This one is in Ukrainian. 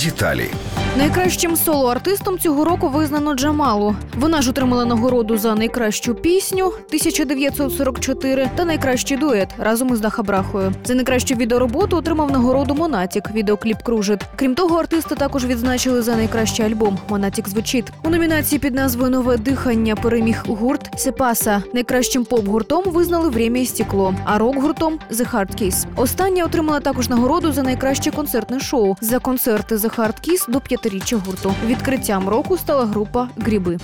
Деталі. Найкращим соло-артистом цього року визнано Джамалу. Вона ж отримала нагороду за найкращу пісню 1944 та найкращий дует разом із Дахабрахою. За найкращу відеороботу отримав нагороду Монатік. Відеокліп кружит. Крім того, артиста також відзначили за найкращий альбом. Монатік звучить у номінації під назвою Нове дихання переміг гурт Сепаса. Найкращим поп-гуртом визнали «Время і стекло, а рок-гуртом The Hard Kiss. Остання отримала також нагороду за найкраще концертне шоу. За концерти The Hard Kiss до п'ятиріччя гурту. Відкриттям року стала група Гріби.